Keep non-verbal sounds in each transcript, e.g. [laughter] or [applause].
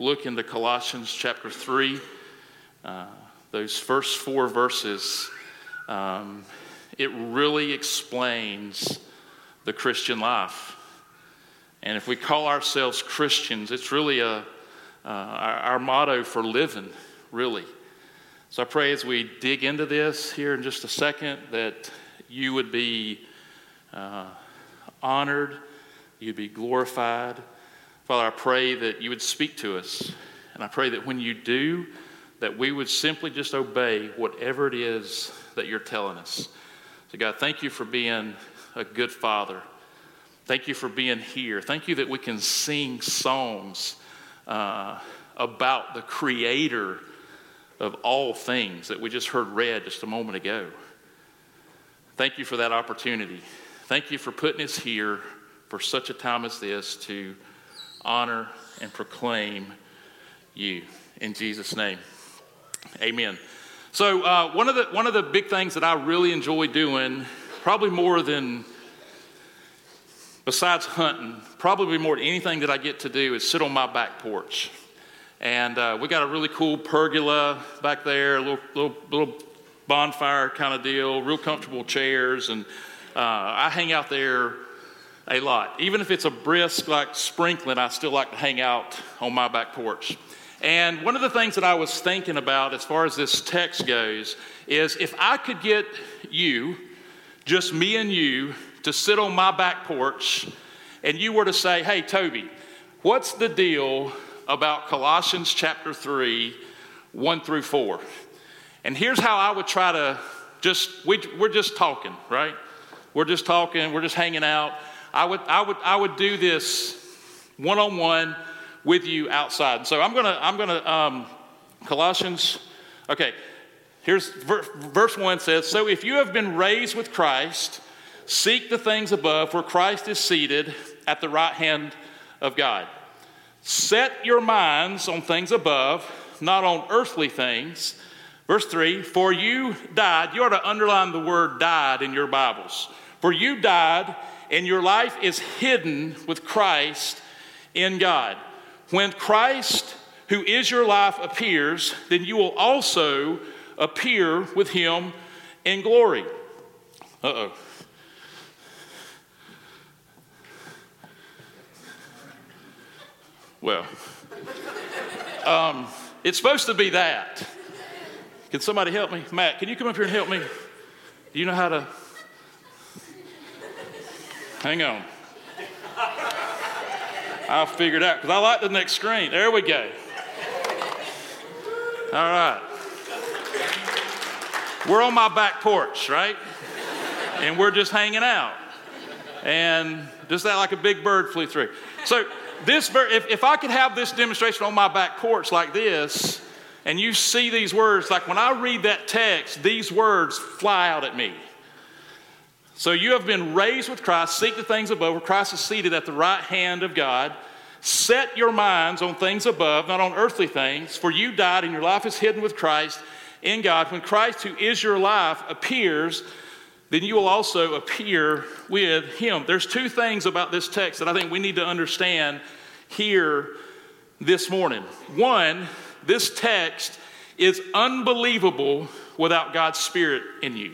look into Colossians chapter 3, uh, those first four verses, um, it really explains the Christian life. And if we call ourselves Christians, it's really a, uh, our, our motto for living, really. So I pray as we dig into this here in just a second that you would be uh, honored, you'd be glorified. Father, I pray that you would speak to us. And I pray that when you do, that we would simply just obey whatever it is that you're telling us. So, God, thank you for being a good father. Thank you for being here. Thank you that we can sing songs uh, about the Creator of all things that we just heard read just a moment ago. Thank you for that opportunity. Thank you for putting us here for such a time as this to honor and proclaim you. In Jesus' name, amen. So, uh, one, of the, one of the big things that I really enjoy doing, probably more than besides hunting, probably more than anything that I get to do is sit on my back porch. And uh, we got a really cool pergola back there, a little, little, little bonfire kind of deal, real comfortable chairs. And uh, I hang out there a lot. Even if it's a brisk, like sprinkling, I still like to hang out on my back porch. And one of the things that I was thinking about as far as this text goes is if I could get you, just me and you, to sit on my back porch and you were to say, hey, Toby, what's the deal about Colossians chapter 3, 1 through 4. And here's how I would try to just, we, we're just talking, right? We're just talking, we're just hanging out. I would, I would, I would do this one on one with you outside. So I'm gonna, I'm gonna, um, Colossians, okay, here's verse 1 says, So if you have been raised with Christ, seek the things above where Christ is seated at the right hand of God. Set your minds on things above, not on earthly things. Verse 3 For you died, you ought to underline the word died in your Bibles. For you died, and your life is hidden with Christ in God. When Christ, who is your life, appears, then you will also appear with him in glory. Uh oh. Well, um, it's supposed to be that. Can somebody help me? Matt, can you come up here and help me? Do you know how to? Hang on. I'll figure it out because I like the next screen. There we go. All right. We're on my back porch, right? And we're just hanging out. And just that like a big bird flew through. So this, if, if I could have this demonstration on my back porch like this, and you see these words, like when I read that text, these words fly out at me. So you have been raised with Christ, seek the things above, where Christ is seated at the right hand of God. Set your minds on things above, not on earthly things, for you died and your life is hidden with Christ in God. When Christ, who is your life, appears, then you will also appear with him. There's two things about this text that I think we need to understand here this morning. One, this text is unbelievable without God's Spirit in you.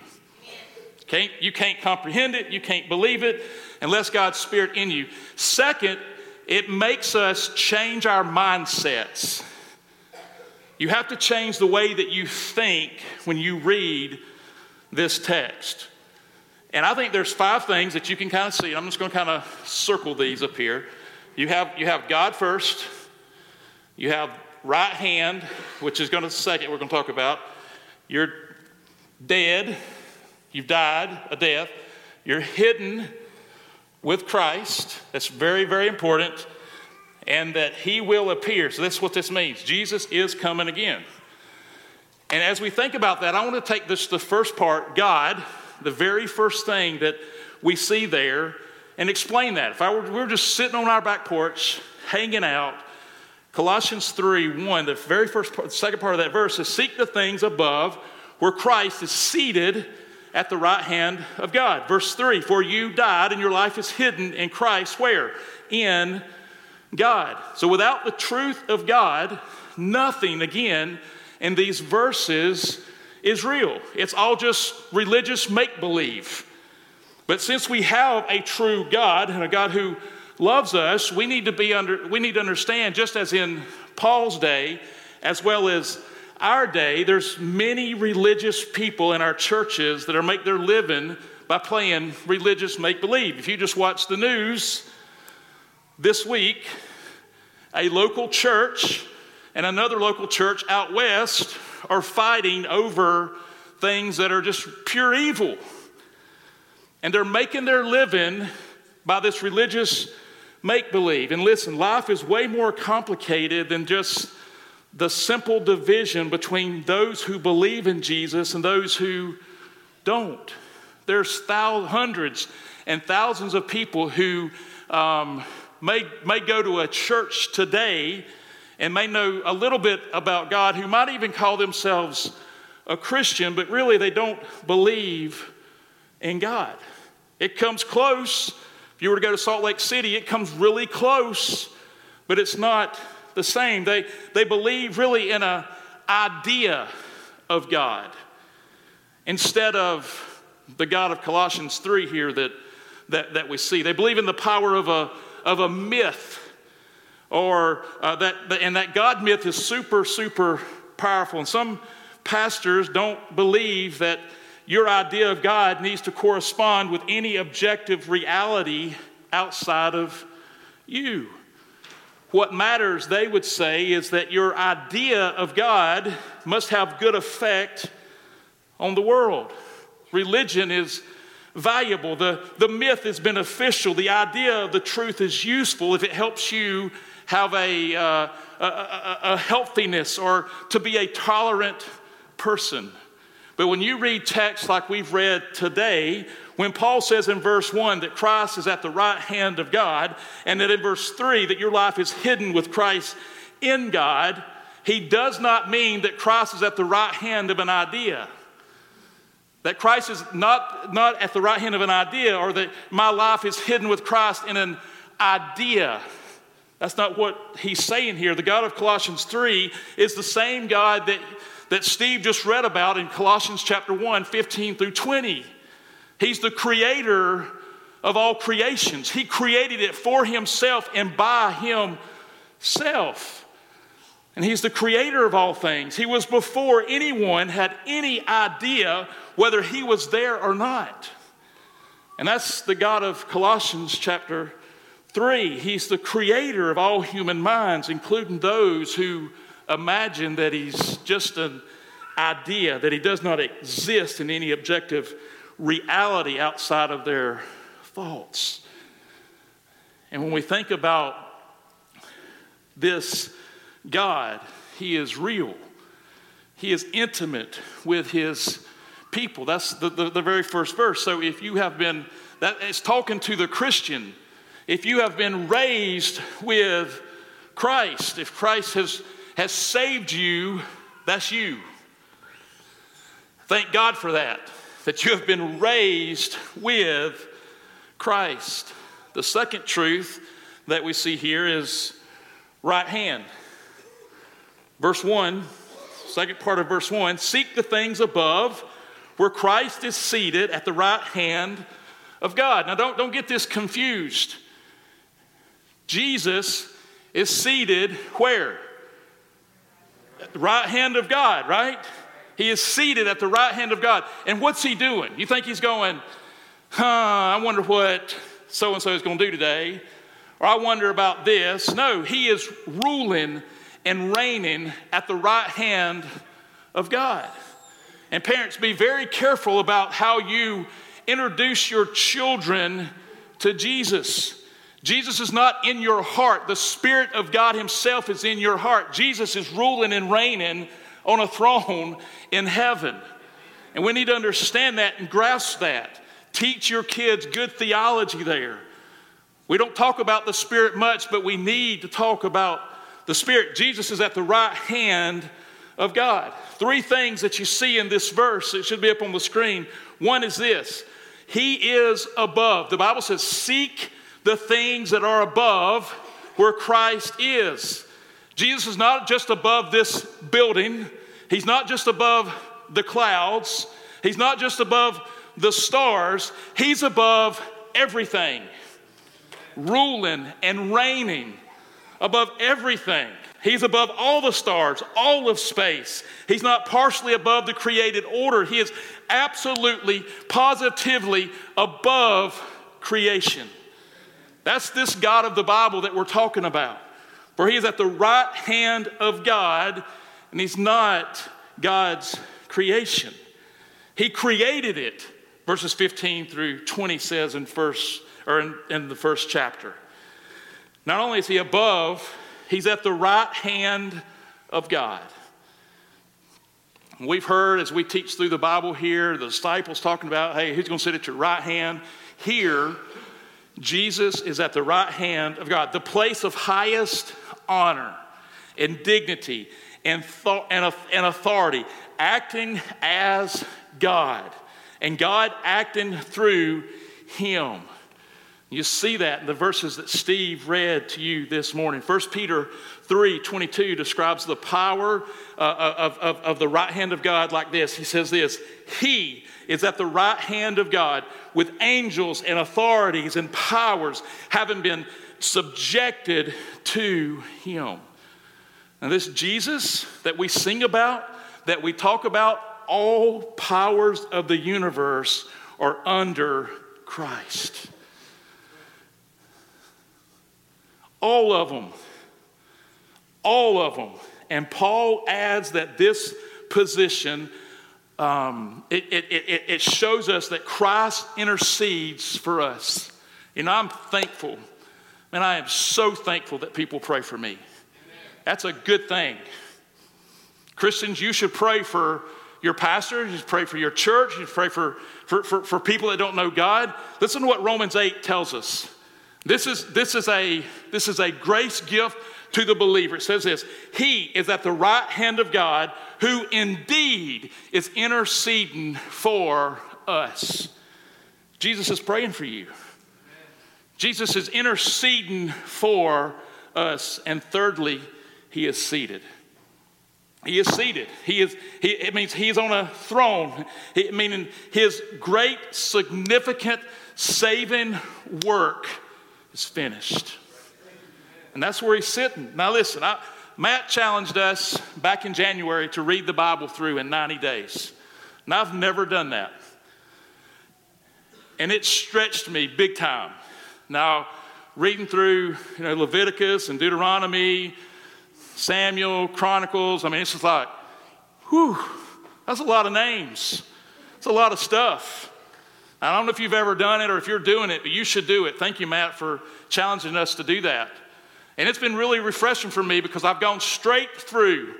Can't, you can't comprehend it, you can't believe it unless God's Spirit in you. Second, it makes us change our mindsets. You have to change the way that you think when you read this text. And I think there's five things that you can kind of see. I'm just going to kind of circle these up here. You have, you have God first. You have right hand, which is going to second we're going to talk about. You're dead. You've died a death. You're hidden with Christ. That's very, very important. and that he will appear. So that's what this means. Jesus is coming again. And as we think about that, I want to take this the first part, God, the very first thing that we see there, and explain that. If I were, we were just sitting on our back porch, hanging out, Colossians 3 1, the very first part, the second part of that verse is seek the things above where Christ is seated at the right hand of God. Verse 3 For you died, and your life is hidden in Christ, where? In God. So without the truth of God, nothing, again, in these verses is real. It's all just religious make believe. But since we have a true God and a God who loves us, we need to be under we need to understand just as in Paul's day as well as our day, there's many religious people in our churches that are make their living by playing religious make believe. If you just watch the news this week, a local church and another local church out west are fighting over things that are just pure evil. And they're making their living by this religious make believe. And listen, life is way more complicated than just the simple division between those who believe in Jesus and those who don't. There's thousands, hundreds and thousands of people who um, may, may go to a church today and may know a little bit about God who might even call themselves a Christian, but really they don't believe in God. It comes close. If you were to go to Salt Lake City, it comes really close, but it's not the same. They, they believe really in an idea of God instead of the God of Colossians 3 here that, that, that we see. They believe in the power of a, of a myth or uh, that, and that God myth is super, super powerful. And some pastors don't believe that your idea of God needs to correspond with any objective reality outside of you. What matters, they would say, is that your idea of God must have good effect on the world. Religion is valuable, the, the myth is beneficial, the idea of the truth is useful if it helps you have a, uh, a, a, a healthiness or to be a tolerant person. But when you read texts like we've read today, when Paul says in verse 1 that Christ is at the right hand of God, and that in verse 3 that your life is hidden with Christ in God, he does not mean that Christ is at the right hand of an idea. That Christ is not, not at the right hand of an idea, or that my life is hidden with Christ in an idea. That's not what he's saying here. The God of Colossians 3 is the same God that, that Steve just read about in Colossians chapter 1, 15 through 20. He's the creator of all creations. He created it for himself and by himself. And he's the creator of all things. He was before anyone had any idea whether he was there or not. And that's the God of Colossians chapter Three, he's the creator of all human minds, including those who imagine that he's just an idea, that he does not exist in any objective reality outside of their thoughts. And when we think about this God, he is real, he is intimate with his people. That's the, the, the very first verse. So if you have been, that is talking to the Christian if you have been raised with Christ, if Christ has, has saved you, that's you. Thank God for that, that you have been raised with Christ. The second truth that we see here is right hand. Verse 1, second part of verse 1 seek the things above where Christ is seated at the right hand of God. Now, don't, don't get this confused. Jesus is seated where? Right hand of God, right? He is seated at the right hand of God. And what's he doing? You think he's going, huh, I wonder what so and so is going to do today? Or I wonder about this. No, he is ruling and reigning at the right hand of God. And parents, be very careful about how you introduce your children to Jesus. Jesus is not in your heart. The Spirit of God Himself is in your heart. Jesus is ruling and reigning on a throne in heaven. And we need to understand that and grasp that. Teach your kids good theology there. We don't talk about the Spirit much, but we need to talk about the Spirit. Jesus is at the right hand of God. Three things that you see in this verse, it should be up on the screen. One is this He is above. The Bible says, Seek the things that are above where Christ is. Jesus is not just above this building, He's not just above the clouds, He's not just above the stars, He's above everything, ruling and reigning above everything. He's above all the stars, all of space. He's not partially above the created order. He is absolutely, positively above creation. That's this God of the Bible that we're talking about. For he is at the right hand of God, and he's not God's creation. He created it, verses 15 through 20 says in first or in, in the first chapter. Not only is he above, he's at the right hand of God. We've heard as we teach through the Bible here, the disciples talking about, hey, who's going to sit at your right hand? Here, Jesus is at the right hand of God, the place of highest honor and dignity and, th- and, and authority, acting as God, and God acting through him. You see that in the verses that Steve read to you this morning. 1 Peter 3 22 describes the power uh, of, of, of the right hand of God like this. He says this He is at the right hand of God with angels and authorities and powers having been subjected to him. Now, this Jesus that we sing about, that we talk about, all powers of the universe are under Christ. All of them. All of them. And Paul adds that this position um, it, it, it, it shows us that Christ intercedes for us. And I'm thankful, and I am so thankful that people pray for me. That's a good thing. Christians, you should pray for your pastor, you should pray for your church, you should pray for, for, for, for people that don't know God. Listen to what Romans 8 tells us. This is, this, is a, this is a grace gift to the believer. It says this He is at the right hand of God, who indeed is interceding for us. Jesus is praying for you. Jesus is interceding for us. And thirdly, he is seated. He is seated. He is, he, it means he's on a throne, it, meaning his great, significant, saving work is finished. And that's where he's sitting. Now, listen, I, Matt challenged us back in January to read the Bible through in 90 days. And I've never done that. And it stretched me big time. Now, reading through you know, Leviticus and Deuteronomy, Samuel, Chronicles, I mean, it's just like, whew, that's a lot of names. It's a lot of stuff. I don't know if you've ever done it or if you're doing it, but you should do it. Thank you, Matt, for challenging us to do that. And it's been really refreshing for me because I've gone straight through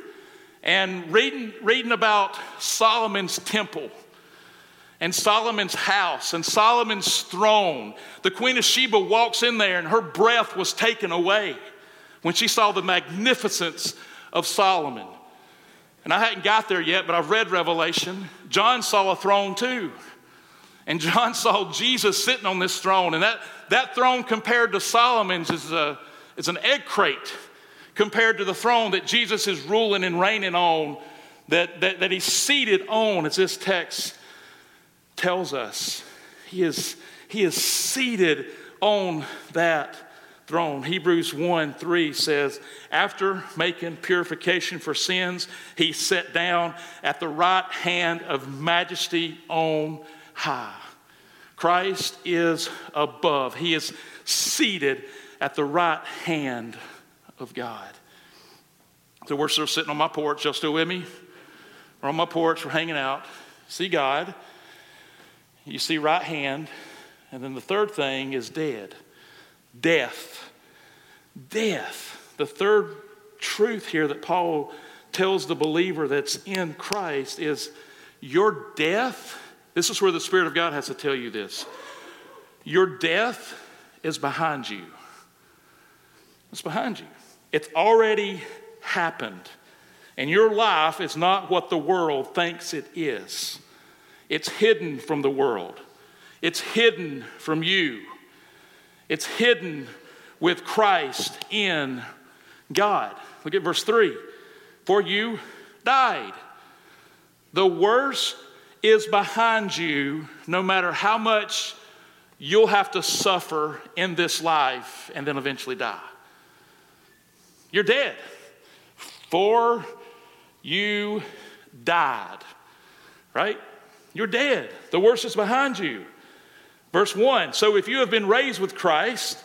and reading, reading about Solomon's temple and Solomon's house and Solomon's throne. The Queen of Sheba walks in there and her breath was taken away when she saw the magnificence of Solomon. And I hadn't got there yet, but I've read Revelation. John saw a throne too. And John [laughs] saw Jesus sitting on this throne. And that, that throne compared to Solomon's is a it's an egg crate compared to the throne that Jesus is ruling and reigning on, that, that, that he's seated on, as this text tells us. He is, he is seated on that throne. Hebrews 1 3 says, After making purification for sins, he sat down at the right hand of majesty on high. Christ is above, he is seated at the right hand of God. So we're still sitting on my porch. Y'all still with me? We're on my porch. We're hanging out. See God. You see right hand. And then the third thing is dead. death. Death. The third truth here that Paul tells the believer that's in Christ is your death. This is where the Spirit of God has to tell you this. Your death is behind you. It's behind you. It's already happened. And your life is not what the world thinks it is. It's hidden from the world. It's hidden from you. It's hidden with Christ in God. Look at verse 3. For you died. The worst is behind you, no matter how much you'll have to suffer in this life and then eventually die. You're dead. For you died. Right? You're dead. The worst is behind you. Verse 1 So if you have been raised with Christ,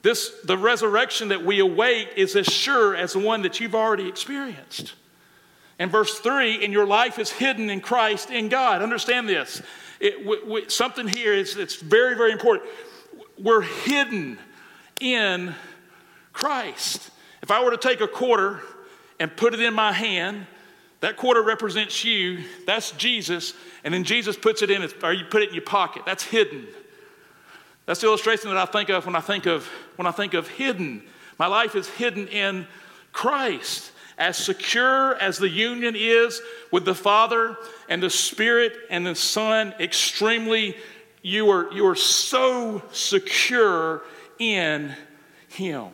this, the resurrection that we await is as sure as the one that you've already experienced. And verse 3 and your life is hidden in Christ in God. Understand this. It, we, we, something here is it's very, very important. We're hidden in Christ. If I were to take a quarter and put it in my hand, that quarter represents you. That's Jesus. And then Jesus puts it in, or you put it in your pocket. That's hidden. That's the illustration that I think of when I think of when I think of hidden. My life is hidden in Christ. As secure as the union is with the Father and the Spirit and the Son, extremely, you are, you are so secure in Him.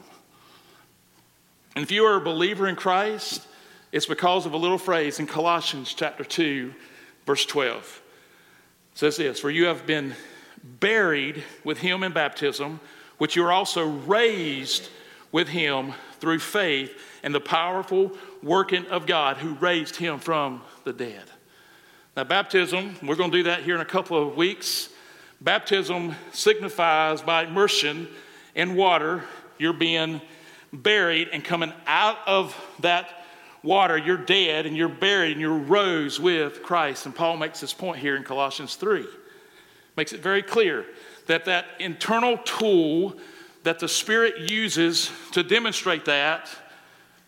And if you are a believer in Christ, it's because of a little phrase in Colossians chapter 2, verse 12. It says this, for you have been buried with him in baptism, which you are also raised with him through faith and the powerful working of God who raised him from the dead. Now, baptism, we're going to do that here in a couple of weeks. Baptism signifies by immersion in water, you're being buried and coming out of that water, you're dead and you're buried and you're rose with Christ. And Paul makes this point here in Colossians 3. Makes it very clear that that internal tool that the Spirit uses to demonstrate that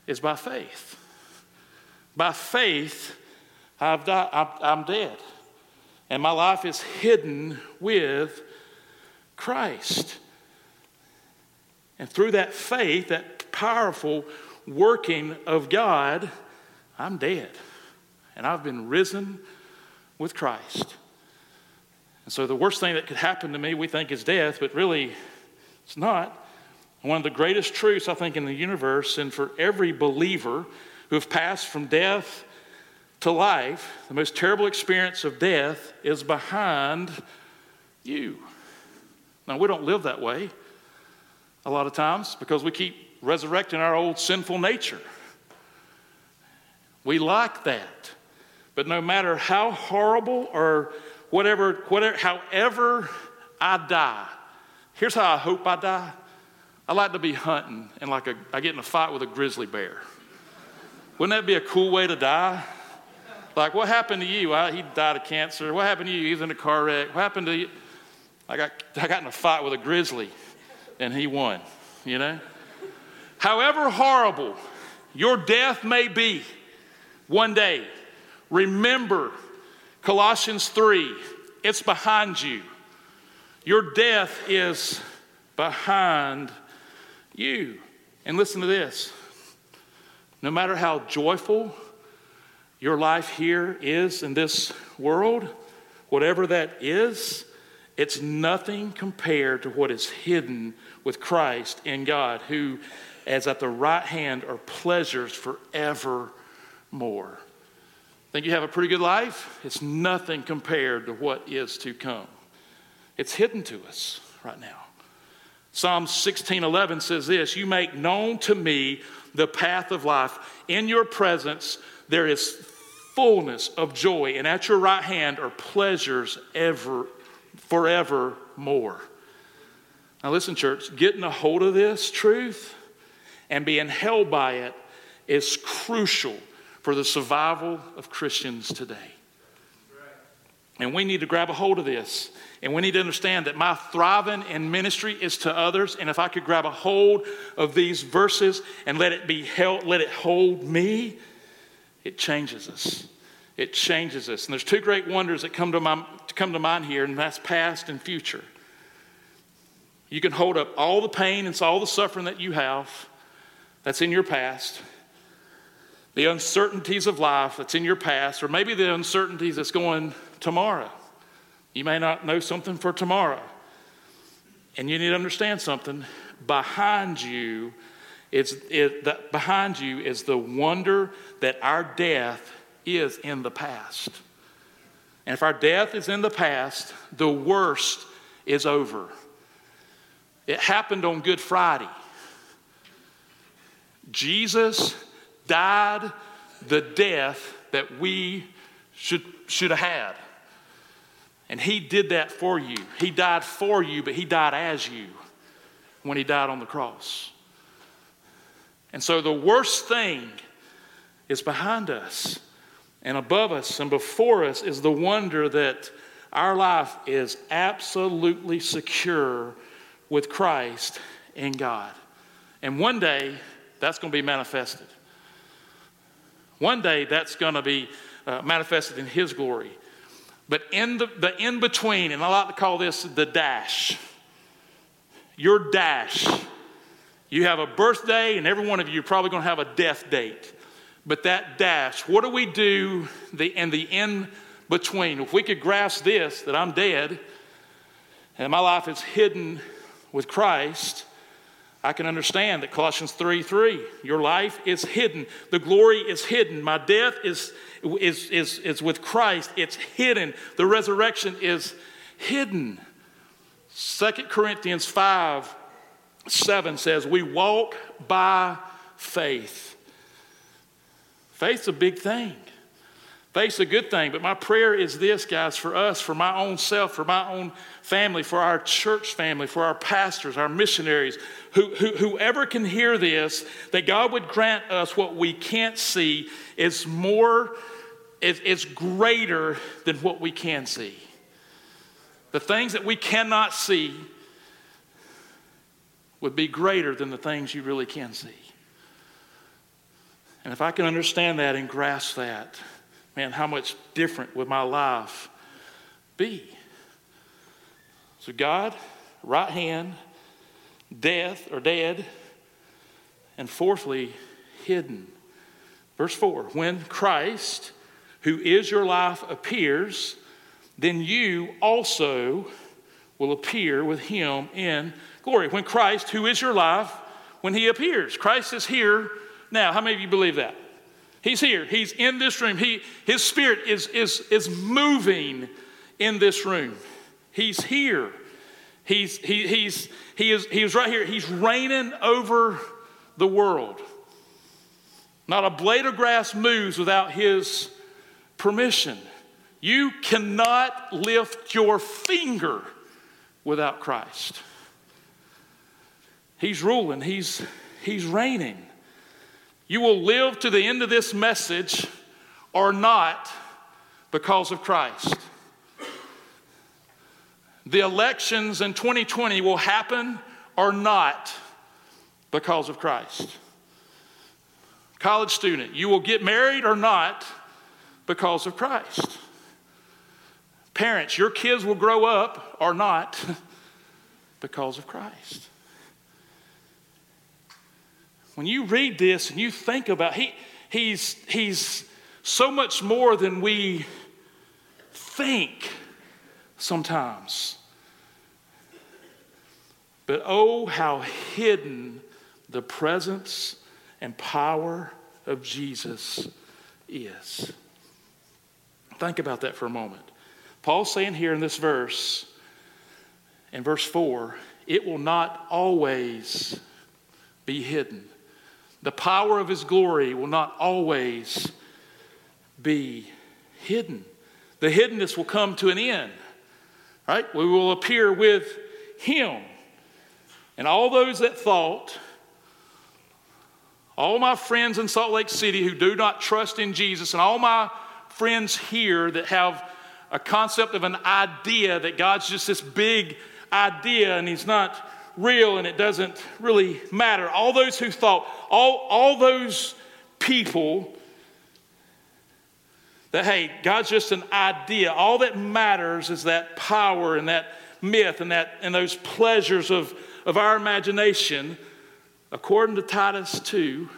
is by faith. By faith, I've died, I'm dead. And my life is hidden with Christ. And through that faith, that powerful working of God, I'm dead. And I've been risen with Christ. And so the worst thing that could happen to me, we think, is death, but really, it's not. One of the greatest truths, I think, in the universe, and for every believer who have passed from death to life, the most terrible experience of death is behind you. Now, we don't live that way a lot of times because we keep resurrecting our old sinful nature. We like that. But no matter how horrible or whatever, whatever, however I die, here's how I hope I die. I like to be hunting and like a, I get in a fight with a grizzly bear. Wouldn't that be a cool way to die? Like, what happened to you? I, he died of cancer. What happened to you? He was in a car wreck. What happened to you? I got, I got in a fight with a grizzly and he won, you know? However horrible your death may be one day, remember Colossians 3 it's behind you. Your death is behind you. And listen to this no matter how joyful your life here is in this world, whatever that is, it's nothing compared to what is hidden with Christ in God, who, as at the right hand, are pleasures forevermore. Think you have a pretty good life? It's nothing compared to what is to come. It's hidden to us right now. Psalm 16:11 says this, "You make known to me the path of life. In your presence there is fullness of joy, and at your right hand are pleasures ever forevermore." Now listen church, getting a hold of this truth and being held by it is crucial for the survival of Christians today. And we need to grab a hold of this. And we need to understand that my thriving in ministry is to others. And if I could grab a hold of these verses and let it be held, let it hold me, it changes us. It changes us. And there's two great wonders that come to, my, come to mind here, and that's past and future. You can hold up all the pain and all the suffering that you have that's in your past, the uncertainties of life that's in your past, or maybe the uncertainties that's going tomorrow. You may not know something for tomorrow. And you need to understand something. Behind you is it, that behind you is the wonder that our death is in the past. And if our death is in the past, the worst is over. It happened on Good Friday. Jesus died the death that we should, should have had. And He did that for you. He died for you, but He died as you when He died on the cross. And so the worst thing is behind us and above us and before us is the wonder that our life is absolutely secure with Christ and God. And one day, that's going to be manifested. One day, that's going to be uh, manifested in His glory. But in the, the in between, and I like to call this the dash, your dash. You have a birthday, and every one of you probably going to have a death date. But that dash, what do we do the, in the in between? If we could grasp this, that I'm dead, and my life is hidden with Christ, I can understand that Colossians 3 3, your life is hidden. The glory is hidden. My death is, is, is, is with Christ, it's hidden. The resurrection is hidden. 2 Corinthians 5 7 says, We walk by faith. Faith's a big thing. Faith's a good thing, but my prayer is this, guys, for us, for my own self, for my own family, for our church family, for our pastors, our missionaries, who, who, whoever can hear this, that God would grant us what we can't see is more, is, is greater than what we can see. The things that we cannot see would be greater than the things you really can see. And if I can understand that and grasp that, man, how much different would my life be? So, God, right hand, death or dead, and fourthly, hidden. Verse 4 When Christ, who is your life, appears, then you also will appear with him in glory. When Christ, who is your life, when he appears, Christ is here now. How many of you believe that? He's here. He's in this room. He, his spirit is, is, is moving in this room. He's here. He's, he, he's, he, is, he is right here. He's reigning over the world. Not a blade of grass moves without his permission. You cannot lift your finger without Christ. He's ruling, he's, he's reigning. You will live to the end of this message or not because of Christ. The elections in 2020 will happen or not because of Christ. College student, you will get married or not because of Christ. Parents, your kids will grow up or not [laughs] because of Christ. When you read this and you think about he, he's, he's so much more than we think sometimes. But oh, how hidden the presence and power of Jesus is. Think about that for a moment. Paul's saying here in this verse, in verse 4, it will not always be hidden the power of his glory will not always be hidden. The hiddenness will come to an end, right? We will appear with him. And all those that thought, all my friends in Salt Lake City who do not trust in Jesus, and all my friends here that have a concept of an idea that God's just this big idea and He's not real and it doesn't really matter. All those who thought, all, all those people that, hey, God's just an idea. All that matters is that power and that myth and, that, and those pleasures of, of our imagination. According to Titus 2,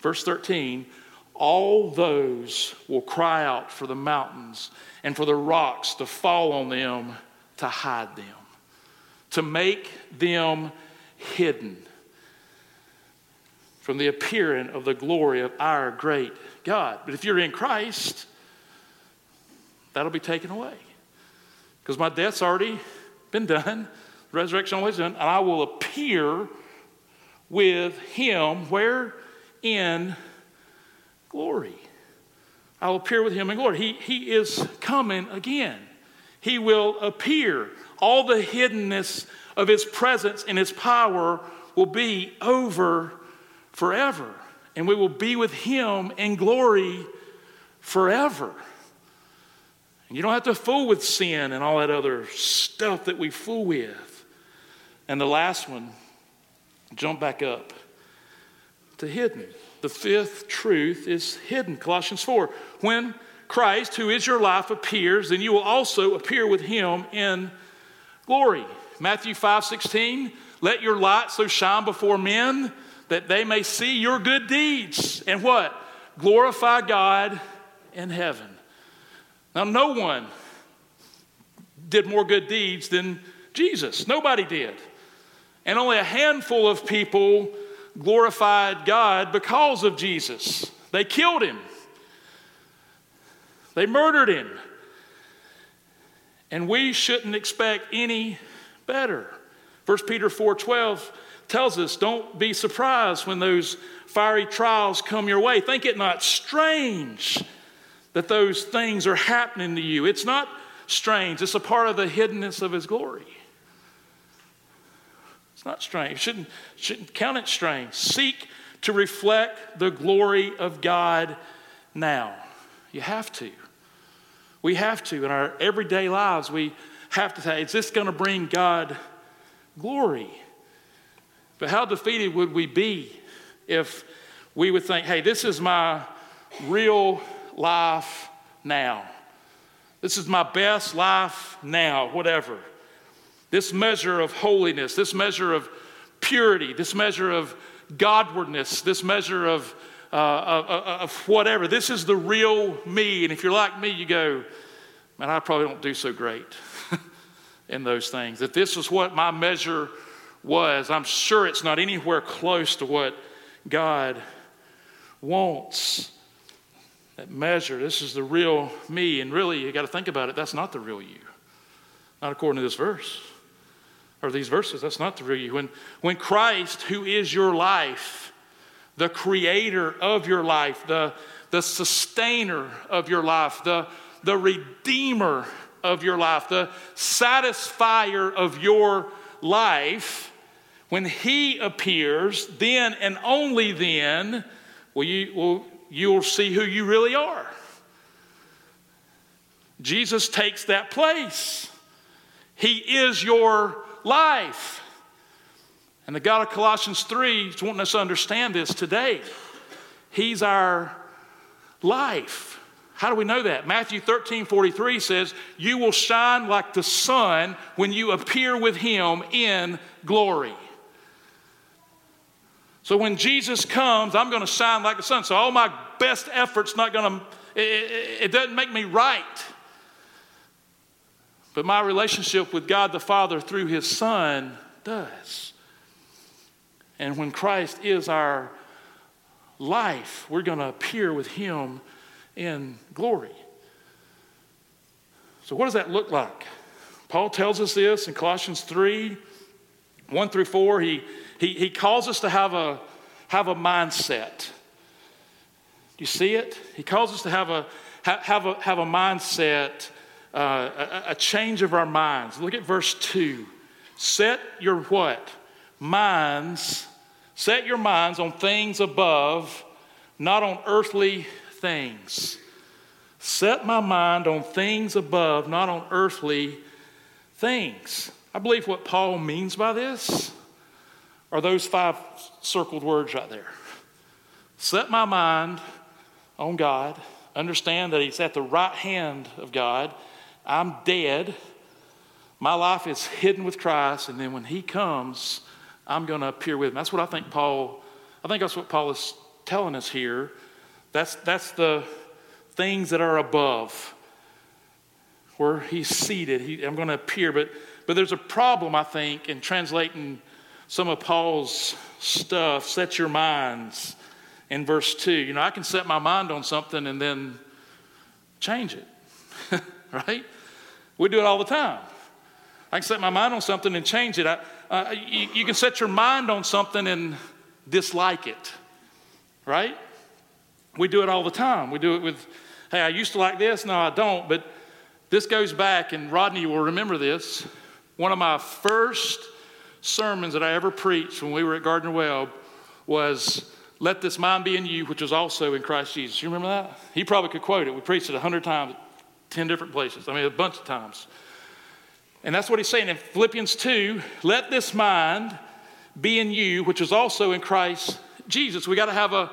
verse 13, all those will cry out for the mountains and for the rocks to fall on them to hide them, to make them hidden from the appearing of the glory of our great God. But if you're in Christ, that'll be taken away. Because my death's already been done, [laughs] resurrection always done, and I will appear with him where? In glory. I will appear with him in glory. He, he is coming again. He will appear. All the hiddenness of his presence and his power will be over forever. And we will be with him in glory forever. And you don't have to fool with sin and all that other stuff that we fool with. And the last one, jump back up to hidden. The fifth truth is hidden. Colossians 4. When Christ, who is your life, appears, then you will also appear with him in glory. Matthew 5 16. Let your light so shine before men that they may see your good deeds and what? Glorify God in heaven. Now, no one did more good deeds than Jesus. Nobody did. And only a handful of people glorified God because of Jesus. They killed him, they murdered him. And we shouldn't expect any better. 1 Peter 4:12 tells us, "Don't be surprised when those fiery trials come your way. Think it not strange that those things are happening to you. It's not strange. It's a part of the hiddenness of his glory." It's not strange. Shouldn't, shouldn't count it strange. Seek to reflect the glory of God now. You have to. We have to. In our everyday lives, we have to say, is this going to bring God glory? But how defeated would we be if we would think, hey, this is my real life now? This is my best life now, whatever. This measure of holiness, this measure of purity, this measure of Godwardness, this measure of, uh, of, of, whatever. This is the real me. And if you're like me, you go, man, I probably don't do so great [laughs] in those things. If this is what my measure was, I'm sure it's not anywhere close to what God wants. That measure, this is the real me. And really, you got to think about it, that's not the real you. Not according to this verse or these verses. That's not the real you. When, when Christ, who is your life, the creator of your life, the, the sustainer of your life, the, the redeemer of your life, the satisfier of your life, when he appears, then and only then will you, will, you'll see who you really are. Jesus takes that place. He is your life. And the God of Colossians 3 is wanting us to understand this today. He's our life. How do we know that? Matthew 13 43 says, You will shine like the sun when you appear with him in glory. So when Jesus comes, I'm going to shine like the sun. So all my best efforts not going to, it, it doesn't make me right. But my relationship with God the Father through His Son does. And when Christ is our life, we're going to appear with Him in glory. So, what does that look like? Paul tells us this in Colossians 3 1 through 4. He, he, he calls us to have a, have a mindset. Do you see it? He calls us to have a, have a, have a mindset uh, a, a change of our minds. Look at verse 2. Set your what? Minds. Set your minds on things above, not on earthly things. Set my mind on things above, not on earthly things. I believe what Paul means by this are those five circled words right there. Set my mind on God, understand that He's at the right hand of God. I'm dead. My life is hidden with Christ, and then when He comes, I'm going to appear with Him. That's what I think Paul, I think that's what Paul is telling us here. That's, that's the things that are above, where He's seated. He, I'm going to appear, but, but there's a problem, I think, in translating some of Paul's stuff. Set your minds in verse 2. You know, I can set my mind on something and then change it, [laughs] right? We do it all the time. I can set my mind on something and change it. I, uh, you, you can set your mind on something and dislike it, right? We do it all the time. We do it with, hey, I used to like this, no, I don't. But this goes back, and Rodney will remember this. One of my first sermons that I ever preached when we were at Gardner Webb was let this mind be in you, which was also in Christ Jesus. You remember that? He probably could quote it. We preached it a hundred times, 10 different places. I mean, a bunch of times. And that's what he's saying in Philippians 2 let this mind be in you, which is also in Christ Jesus. We got to have a,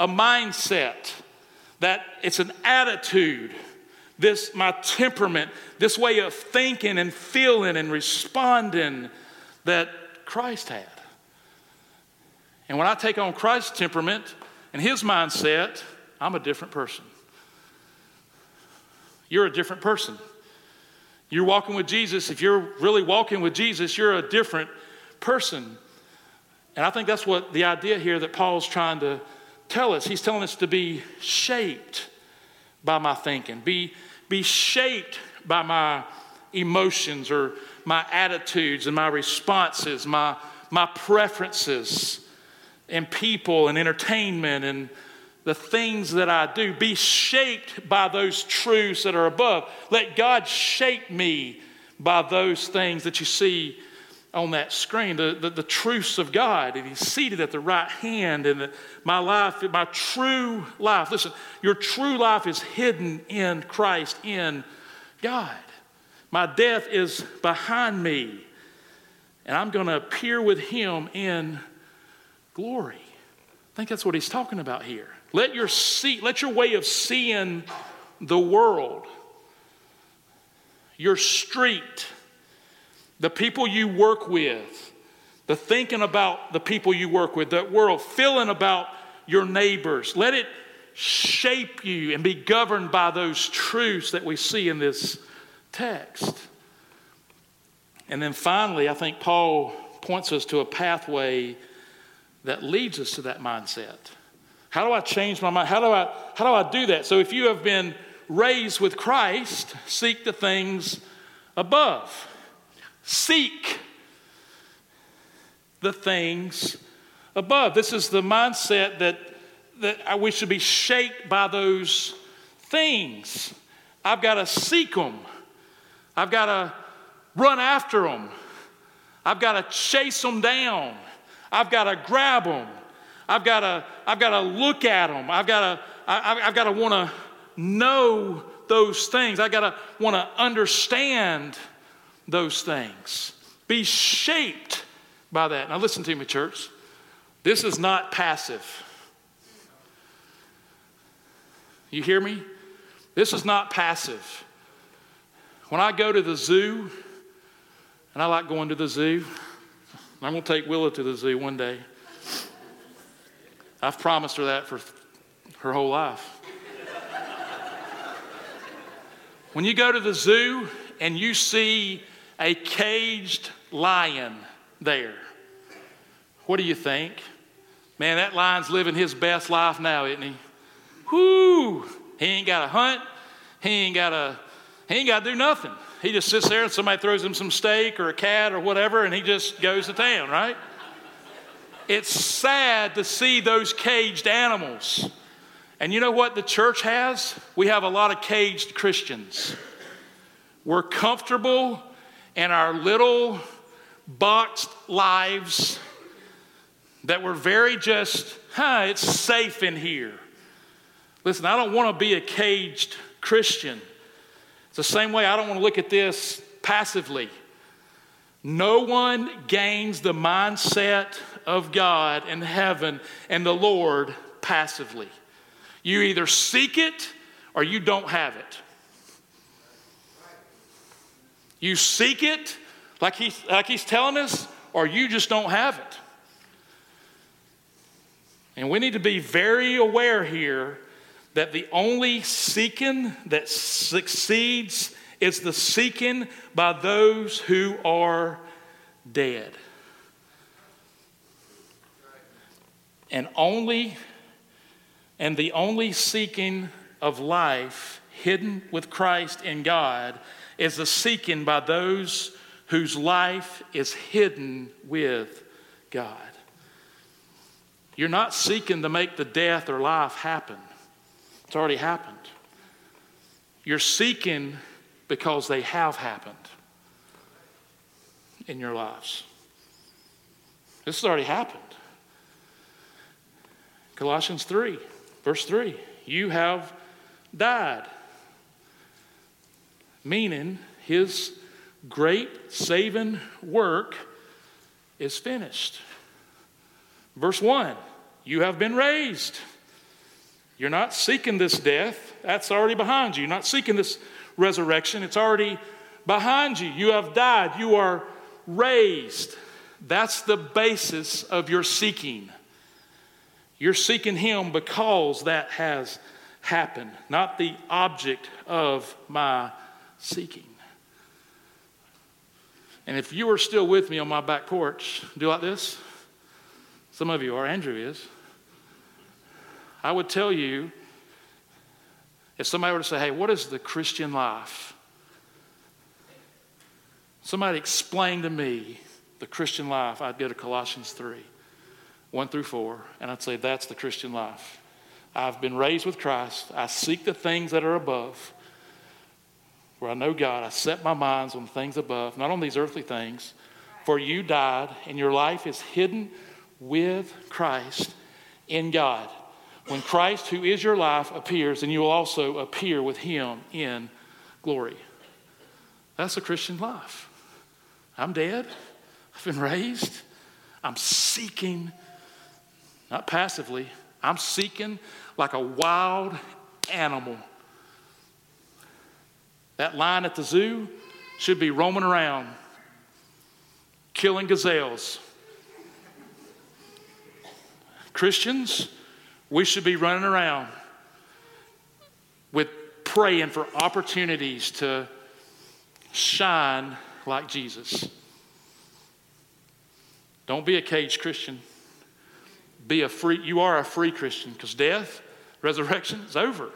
a mindset that it's an attitude, this, my temperament, this way of thinking and feeling and responding that Christ had. And when I take on Christ's temperament and his mindset, I'm a different person. You're a different person. You're walking with Jesus. If you're really walking with Jesus, you're a different person. And I think that's what the idea here that Paul's trying to tell us. He's telling us to be shaped by my thinking, be, be shaped by my emotions or my attitudes and my responses, my, my preferences and people and entertainment and the things that I do. Be shaped by those truths that are above. Let God shape me by those things that you see on that screen, the, the, the truths of God. And He's seated at the right hand. And my life, my true life, listen, your true life is hidden in Christ, in God. My death is behind me. And I'm going to appear with Him in glory. I think that's what he's talking about here. Let your see, let your way of seeing the world, your street, the people you work with, the thinking about the people you work with, that world, feeling about your neighbors. Let it shape you and be governed by those truths that we see in this text. And then finally, I think Paul points us to a pathway that leads us to that mindset. How do I change my mind? How do I, how do I do that? So if you have been raised with Christ, seek the things above. Seek the things above. This is the mindset that, that we should be shaped by those things. I've got to seek them. I've got to run after them. I've got to chase them down. I've got to grab them. I've got to, I've got to look at them. I've got to, I, I've got to want to know those things. I've got to want to understand those things. Be shaped by that. Now, listen to me, church. This is not passive. You hear me? This is not passive. When I go to the zoo, and I like going to the zoo, I'm going to take Willa to the zoo one day. I've promised her that for her whole life. when you go to the zoo and you see a caged lion there, what do you think? Man, that lion's living his best life now, isn't he? Whoo! He ain't got to hunt. He ain't got to. He ain't got to do nothing. He just sits there and somebody throws him some steak or a cat or whatever, and he just goes to town, right? It's sad to see those caged animals. And you know what the church has? We have a lot of caged Christians. We're comfortable in our little boxed lives that we're very just, huh, it's safe in here. Listen, I don't want to be a caged Christian. It's the same way I don't want to look at this passively. No one gains the mindset of God and heaven and the Lord passively. You either seek it or you don't have it. You seek it, like he's, like he's telling us, or you just don't have it. And we need to be very aware here that the only seeking that succeeds is the seeking by those who are dead. And only and the only seeking of life hidden with Christ in God is the seeking by those whose life is hidden with God. You're not seeking to make the death or life happen. It's already happened. You're seeking because they have happened in your lives. This has already happened. Colossians 3, verse 3 You have died, meaning his great saving work is finished. Verse 1 You have been raised. You're not seeking this death, that's already behind you. You're not seeking this resurrection, it's already behind you. You have died, you are raised. That's the basis of your seeking. You're seeking Him because that has happened, not the object of my seeking. And if you are still with me on my back porch, do like this. Some of you are, Andrew is. I would tell you if somebody were to say, hey, what is the Christian life? Somebody explain to me the Christian life. I'd go to Colossians 3, 1 through 4, and I'd say, that's the Christian life. I've been raised with Christ. I seek the things that are above, where I know God. I set my minds on things above, not on these earthly things. For you died, and your life is hidden with Christ in God. When Christ, who is your life, appears, and you will also appear with him in glory. That's a Christian life. I'm dead. I've been raised. I'm seeking, not passively, I'm seeking like a wild animal. That lion at the zoo should be roaming around, killing gazelles. Christians, we should be running around with praying for opportunities to shine like Jesus. Don't be a caged Christian. Be a free, you are a free Christian because death, resurrection is over.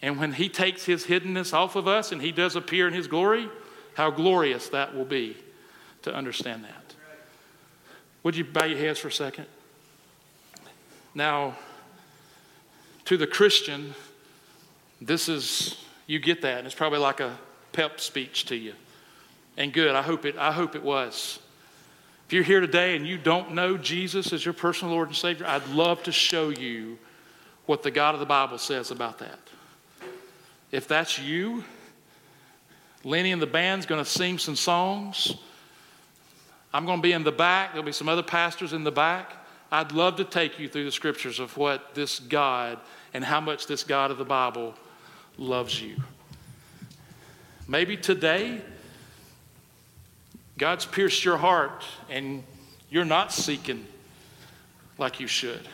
And when he takes his hiddenness off of us and he does appear in his glory, how glorious that will be to understand that. Would you bow your heads for a second? Now, to the Christian, this is, you get that, and it's probably like a pep speech to you. And good, I hope it, I hope it was. If you're here today and you don't know Jesus as your personal Lord and Savior, I'd love to show you what the God of the Bible says about that. If that's you, Lenny and the band's going to sing some songs. I'm going to be in the back. There'll be some other pastors in the back. I'd love to take you through the scriptures of what this God and how much this God of the Bible loves you. Maybe today, God's pierced your heart and you're not seeking like you should.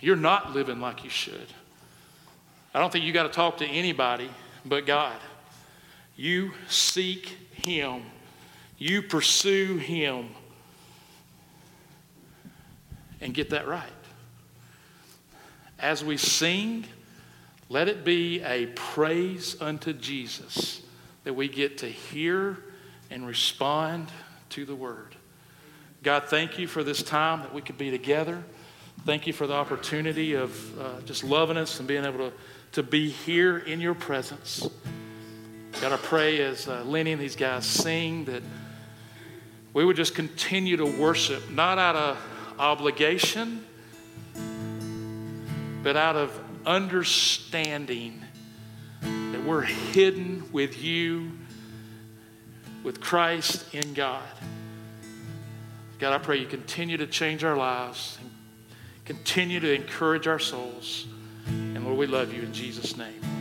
You're not living like you should. I don't think you got to talk to anybody but God. You seek Him, you pursue Him and get that right. As we sing, let it be a praise unto Jesus that we get to hear and respond to the word. God, thank you for this time that we could be together. Thank you for the opportunity of uh, just loving us and being able to, to be here in your presence. God, I pray as uh, Lenny and these guys sing that we would just continue to worship, not out of obligation, but out of understanding that we're hidden with you, with Christ in God. God, I pray you continue to change our lives and continue to encourage our souls. And Lord, we love you in Jesus' name.